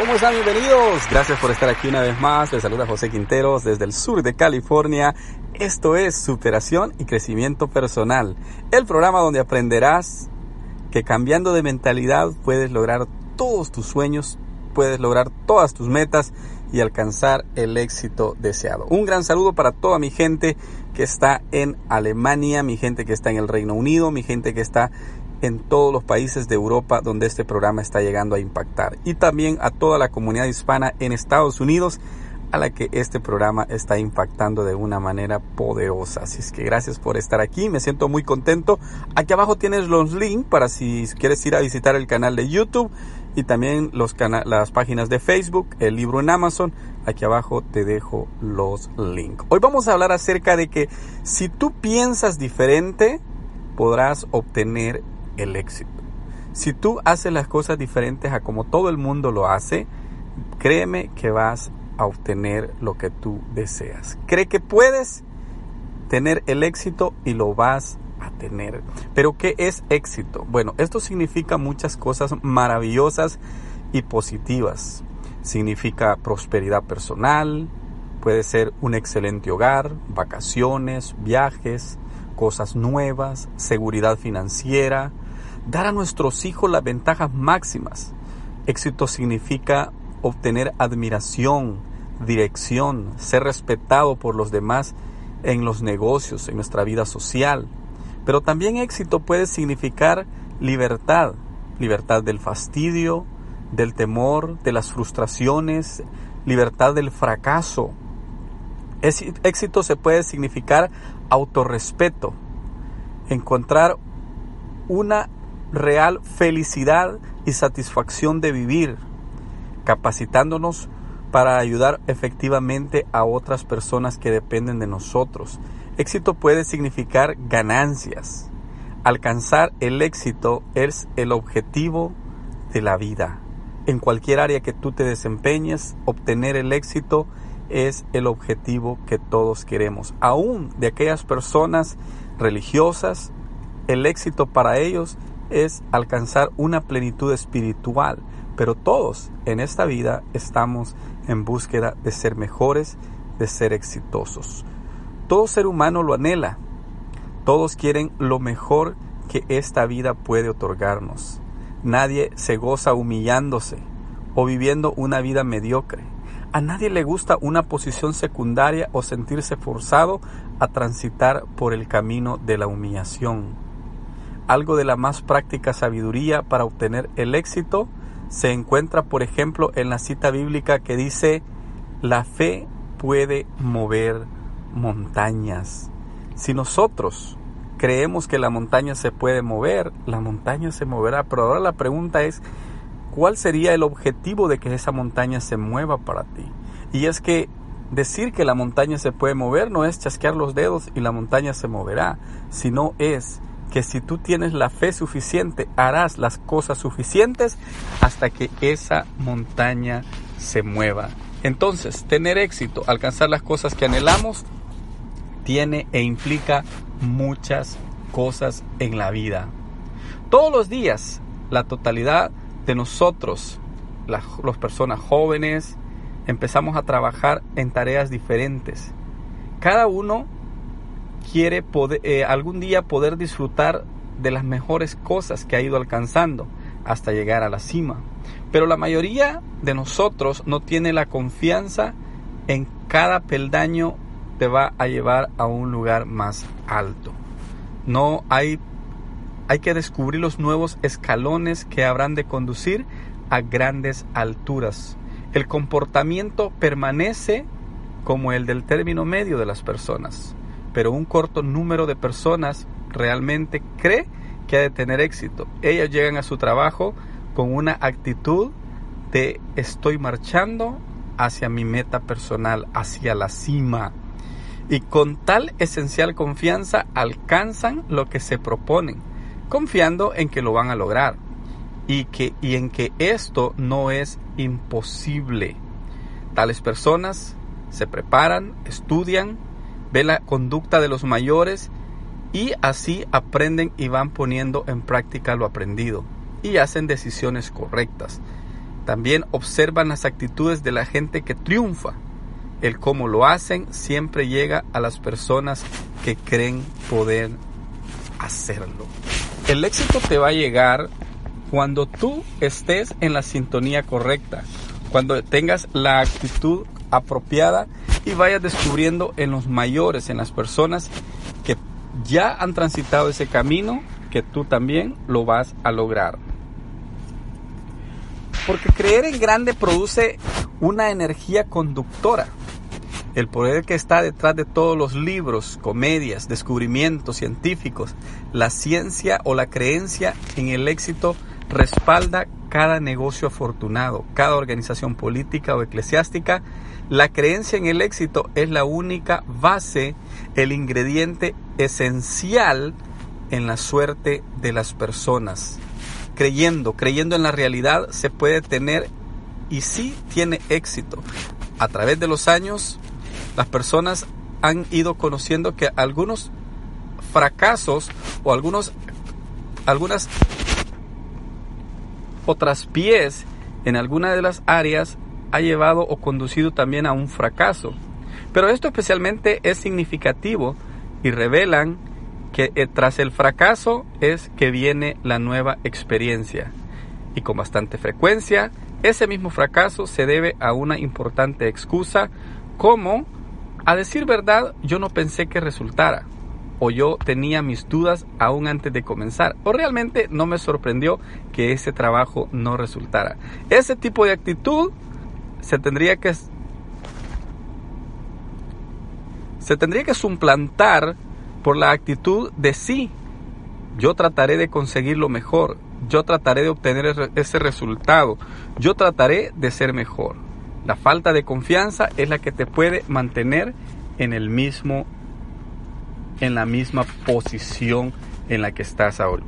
¿Cómo están? Bienvenidos. Gracias por estar aquí una vez más. Les saluda José Quinteros desde el sur de California. Esto es Superación y Crecimiento Personal, el programa donde aprenderás que cambiando de mentalidad puedes lograr todos tus sueños, puedes lograr todas tus metas y alcanzar el éxito deseado. Un gran saludo para toda mi gente que está en Alemania, mi gente que está en el Reino Unido, mi gente que está en todos los países de Europa donde este programa está llegando a impactar y también a toda la comunidad hispana en Estados Unidos a la que este programa está impactando de una manera poderosa. Así es que gracias por estar aquí, me siento muy contento. Aquí abajo tienes los links para si quieres ir a visitar el canal de YouTube y también las páginas de Facebook, el libro en Amazon. Aquí abajo te dejo los links. Hoy vamos a hablar acerca de que si tú piensas diferente, podrás obtener el éxito. Si tú haces las cosas diferentes a como todo el mundo lo hace, créeme que vas a obtener lo que tú deseas. Cree que puedes tener el éxito y lo vas a tener. Pero ¿qué es éxito? Bueno, esto significa muchas cosas maravillosas y positivas. Significa prosperidad personal, puede ser un excelente hogar, vacaciones, viajes, cosas nuevas, seguridad financiera, dar a nuestros hijos las ventajas máximas. Éxito significa obtener admiración, dirección, ser respetado por los demás en los negocios, en nuestra vida social. Pero también éxito puede significar libertad, libertad del fastidio, del temor, de las frustraciones, libertad del fracaso. Éxito se puede significar autorrespeto, encontrar una real felicidad y satisfacción de vivir, capacitándonos para ayudar efectivamente a otras personas que dependen de nosotros. Éxito puede significar ganancias. Alcanzar el éxito es el objetivo de la vida. En cualquier área que tú te desempeñes, obtener el éxito es el objetivo que todos queremos. Aún de aquellas personas religiosas, el éxito para ellos es alcanzar una plenitud espiritual, pero todos en esta vida estamos en búsqueda de ser mejores, de ser exitosos. Todo ser humano lo anhela. Todos quieren lo mejor que esta vida puede otorgarnos. Nadie se goza humillándose o viviendo una vida mediocre. A nadie le gusta una posición secundaria o sentirse forzado a transitar por el camino de la humillación algo de la más práctica sabiduría para obtener el éxito se encuentra, por ejemplo, en la cita bíblica que dice, la fe puede mover montañas. Si nosotros creemos que la montaña se puede mover, la montaña se moverá. Pero ahora la pregunta es, ¿cuál sería el objetivo de que esa montaña se mueva para ti? Y es que decir que la montaña se puede mover no es chasquear los dedos y la montaña se moverá, sino es que si tú tienes la fe suficiente, harás las cosas suficientes hasta que esa montaña se mueva. Entonces, tener éxito, alcanzar las cosas que anhelamos, tiene e implica muchas cosas en la vida. Todos los días, la totalidad de nosotros, las, las personas jóvenes, empezamos a trabajar en tareas diferentes. Cada uno quiere eh, algún día poder disfrutar de las mejores cosas que ha ido alcanzando hasta llegar a la cima. Pero la mayoría de nosotros no tiene la confianza en cada peldaño te va a llevar a un lugar más alto. No hay hay que descubrir los nuevos escalones que habrán de conducir a grandes alturas. El comportamiento permanece como el del término medio de las personas pero un corto número de personas realmente cree que ha de tener éxito. Ellas llegan a su trabajo con una actitud de estoy marchando hacia mi meta personal, hacia la cima. y con tal esencial confianza alcanzan lo que se proponen, confiando en que lo van a lograr y, que, y en que esto no es imposible. Tales personas se preparan, estudian, ven la conducta de los mayores y así aprenden y van poniendo en práctica lo aprendido y hacen decisiones correctas. También observan las actitudes de la gente que triunfa. El cómo lo hacen siempre llega a las personas que creen poder hacerlo. El éxito te va a llegar cuando tú estés en la sintonía correcta, cuando tengas la actitud apropiada y vayas descubriendo en los mayores, en las personas que ya han transitado ese camino, que tú también lo vas a lograr. Porque creer en grande produce una energía conductora. El poder que está detrás de todos los libros, comedias, descubrimientos científicos, la ciencia o la creencia en el éxito respalda cada negocio afortunado, cada organización política o eclesiástica. La creencia en el éxito es la única base, el ingrediente esencial en la suerte de las personas. Creyendo, creyendo en la realidad se puede tener y sí tiene éxito. A través de los años, las personas han ido conociendo que algunos fracasos o algunos, algunas otras pies en alguna de las áreas ha llevado o conducido también a un fracaso. Pero esto especialmente es significativo y revelan que eh, tras el fracaso es que viene la nueva experiencia. Y con bastante frecuencia, ese mismo fracaso se debe a una importante excusa como, a decir verdad, yo no pensé que resultara o yo tenía mis dudas aún antes de comenzar, o realmente no me sorprendió que ese trabajo no resultara. Ese tipo de actitud se tendría que se tendría que suplantar por la actitud de sí. Yo trataré de conseguir lo mejor, yo trataré de obtener ese resultado, yo trataré de ser mejor. La falta de confianza es la que te puede mantener en el mismo en la misma posición en la que estás ahora.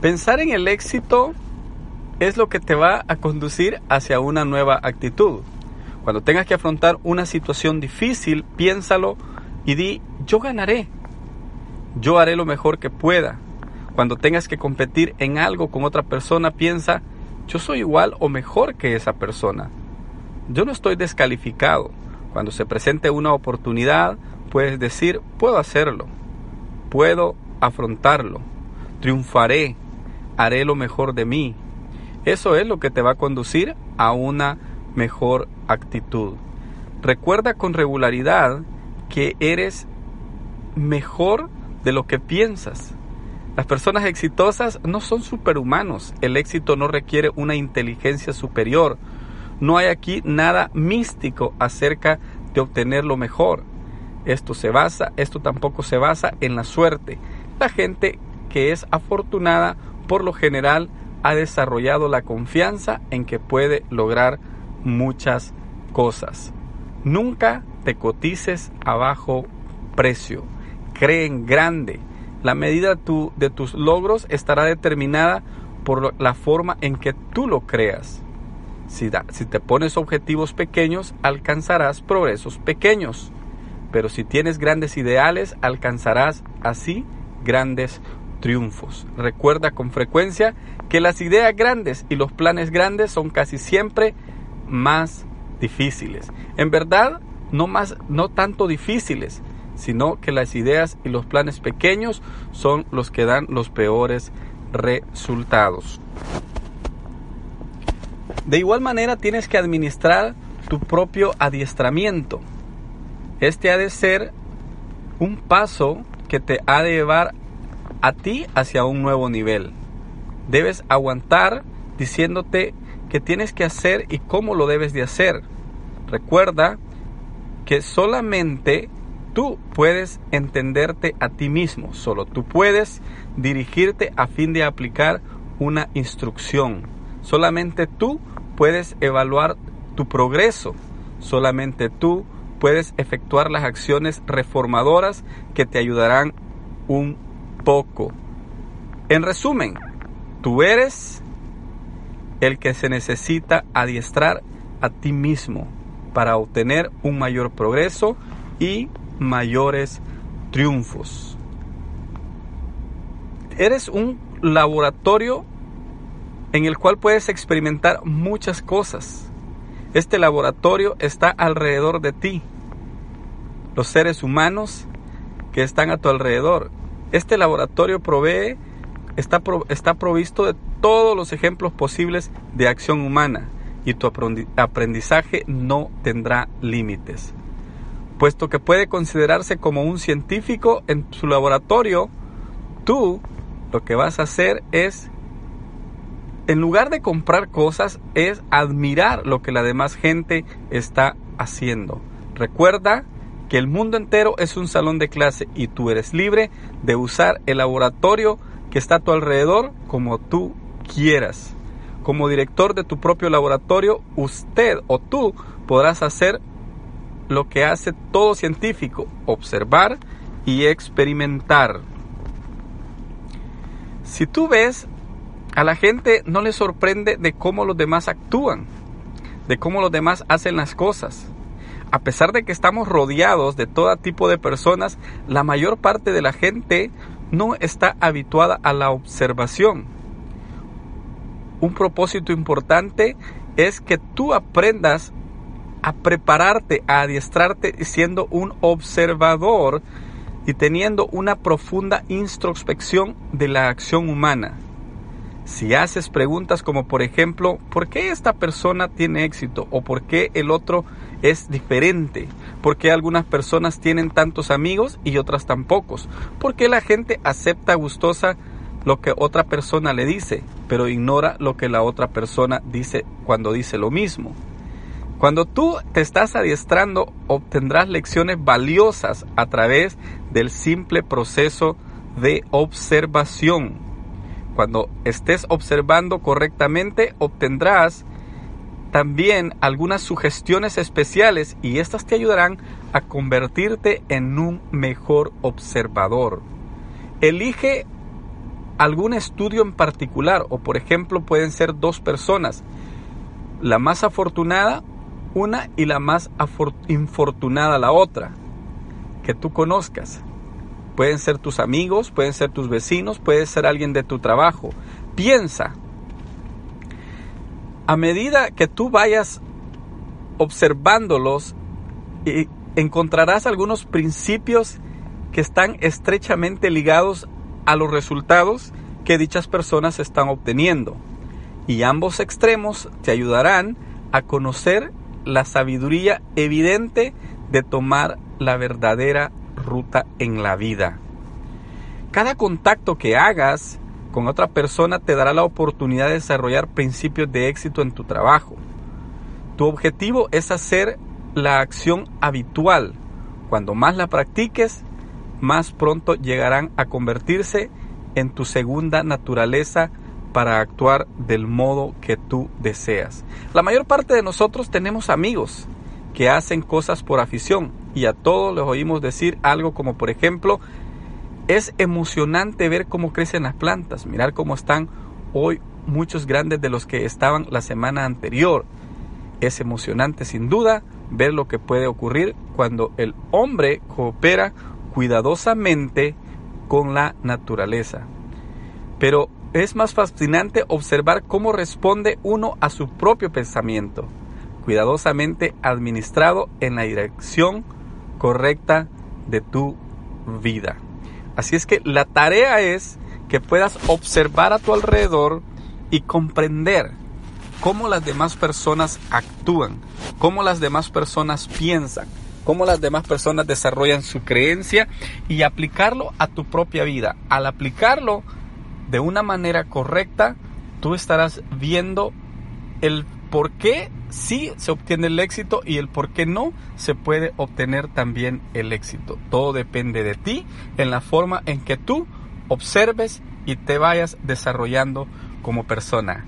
Pensar en el éxito es lo que te va a conducir hacia una nueva actitud. Cuando tengas que afrontar una situación difícil, piénsalo y di, yo ganaré. Yo haré lo mejor que pueda. Cuando tengas que competir en algo con otra persona, piensa, yo soy igual o mejor que esa persona. Yo no estoy descalificado. Cuando se presente una oportunidad, puedes decir, puedo hacerlo, puedo afrontarlo, triunfaré, haré lo mejor de mí. Eso es lo que te va a conducir a una mejor actitud. Recuerda con regularidad que eres mejor de lo que piensas. Las personas exitosas no son superhumanos. El éxito no requiere una inteligencia superior, no hay aquí nada místico acerca de obtener lo mejor. Esto se basa, esto tampoco se basa en la suerte. La gente que es afortunada por lo general ha desarrollado la confianza en que puede lograr muchas cosas. Nunca te cotices a bajo precio. Cree en grande. La medida de tus logros estará determinada por la forma en que tú lo creas. Si, te pones objetivos pequeños, alcanzarás progresos pequeños. Pero si tienes grandes ideales, alcanzarás así grandes triunfos. Recuerda con frecuencia que las ideas grandes y los planes grandes son casi siempre más difíciles. En verdad, no más no tanto difíciles, sino que las ideas y los planes pequeños son los que dan los peores resultados. De igual manera tienes que administrar tu propio adiestramiento. Este ha de ser un paso que te ha de llevar a ti hacia un nuevo nivel. Debes aguantar diciéndote qué tienes que hacer y cómo lo debes de hacer. Recuerda que solamente tú puedes entenderte a ti mismo, solo tú puedes dirigirte a fin de aplicar una instrucción. Solamente tú puedes evaluar tu progreso. Solamente tú puedes efectuar las acciones reformadoras que te ayudarán un poco. En resumen, tú eres el que se necesita adiestrar a ti mismo para obtener un mayor progreso y mayores triunfos. Eres un laboratorio en el cual puedes experimentar muchas cosas. Este laboratorio está alrededor de ti. Los seres humanos que están a tu alrededor. Este laboratorio provee, está, está provisto de todos los ejemplos posibles de acción humana y tu aprendizaje no tendrá límites. Puesto que puede considerarse como un científico en su laboratorio, tú lo que vas a hacer es, en lugar de comprar cosas, es admirar lo que la demás gente está haciendo. Recuerda que el mundo entero es un salón de clase y tú eres libre de usar el laboratorio que está a tu alrededor como tú quieras. Como director de tu propio laboratorio, usted o tú podrás hacer lo que hace todo científico, observar y experimentar. Si tú ves, a la gente no le sorprende de cómo los demás actúan, de cómo los demás hacen las cosas. A pesar de que estamos rodeados de todo tipo de personas, la mayor parte de la gente no está habituada a la observación un propósito importante es que tú aprendas a prepararte, a adiestrarte siendo un observador y teniendo una profunda introspección de la acción humana. Si haces preguntas como por ejemplo, ¿por qué esta persona tiene éxito? ¿O por qué el otro es diferente? ¿Por qué algunas personas tienen tantos amigos y otras tan pocos? ¿Por qué la gente acepta gustosa lo que otra persona le dice, pero ignora lo que la otra persona dice cuando dice lo mismo. Cuando tú te estás adiestrando, obtendrás lecciones valiosas a través del simple proceso de observación. Cuando estés observando correctamente, obtendrás también algunas sugestiones especiales y estas te ayudarán a convertirte en un mejor observador. Elige algún estudio en particular o por ejemplo pueden ser dos personas, la más afortunada una y la más infortunada la otra, que tú conozcas. Pueden ser tus amigos, pueden ser tus vecinos, puede ser alguien de tu trabajo. Piensa, a medida que tú vayas observándolos, encontrarás algunos principios que están estrechamente ligados a los resultados que dichas personas están obteniendo. Y ambos extremos te ayudarán a conocer la sabiduría evidente de tomar la verdadera ruta en la vida. Cada contacto que hagas con otra persona te dará la oportunidad de desarrollar principios de éxito en tu trabajo. Tu objetivo es hacer la acción habitual. Cuando más la practiques, más pronto llegarán a convertirse en tu segunda naturaleza para actuar del modo que tú deseas. La mayor parte de nosotros tenemos amigos que hacen cosas por afición y a todos les oímos decir algo como por ejemplo, es emocionante ver cómo crecen las plantas, mirar cómo están hoy muchos grandes de los que estaban la semana anterior. Es emocionante sin duda ver lo que puede ocurrir cuando el hombre coopera cuidadosamente con la naturaleza. Pero es más fascinante observar cómo responde uno a su propio pensamiento, cuidadosamente administrado en la dirección correcta de tu vida. Así es que la tarea es que puedas observar a tu alrededor y comprender cómo las demás personas actúan, cómo las demás personas piensan, cómo las demás personas desarrollan su creencia y aplicarlo a tu propia vida. Al aplicarlo de una manera correcta, tú estarás viendo el por qué sí se obtiene el éxito y el por qué no se puede obtener también el éxito. Todo depende de ti en la forma en que tú observes y te vayas desarrollando como persona.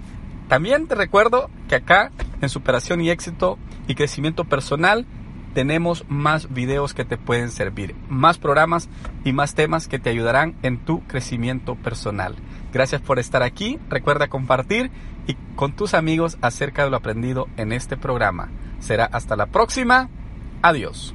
También te recuerdo que acá en Superación y Éxito y Crecimiento Personal tenemos más videos que te pueden servir, más programas y más temas que te ayudarán en tu crecimiento personal. Gracias por estar aquí. Recuerda compartir y con tus amigos acerca de lo aprendido en este programa. Será hasta la próxima. Adiós.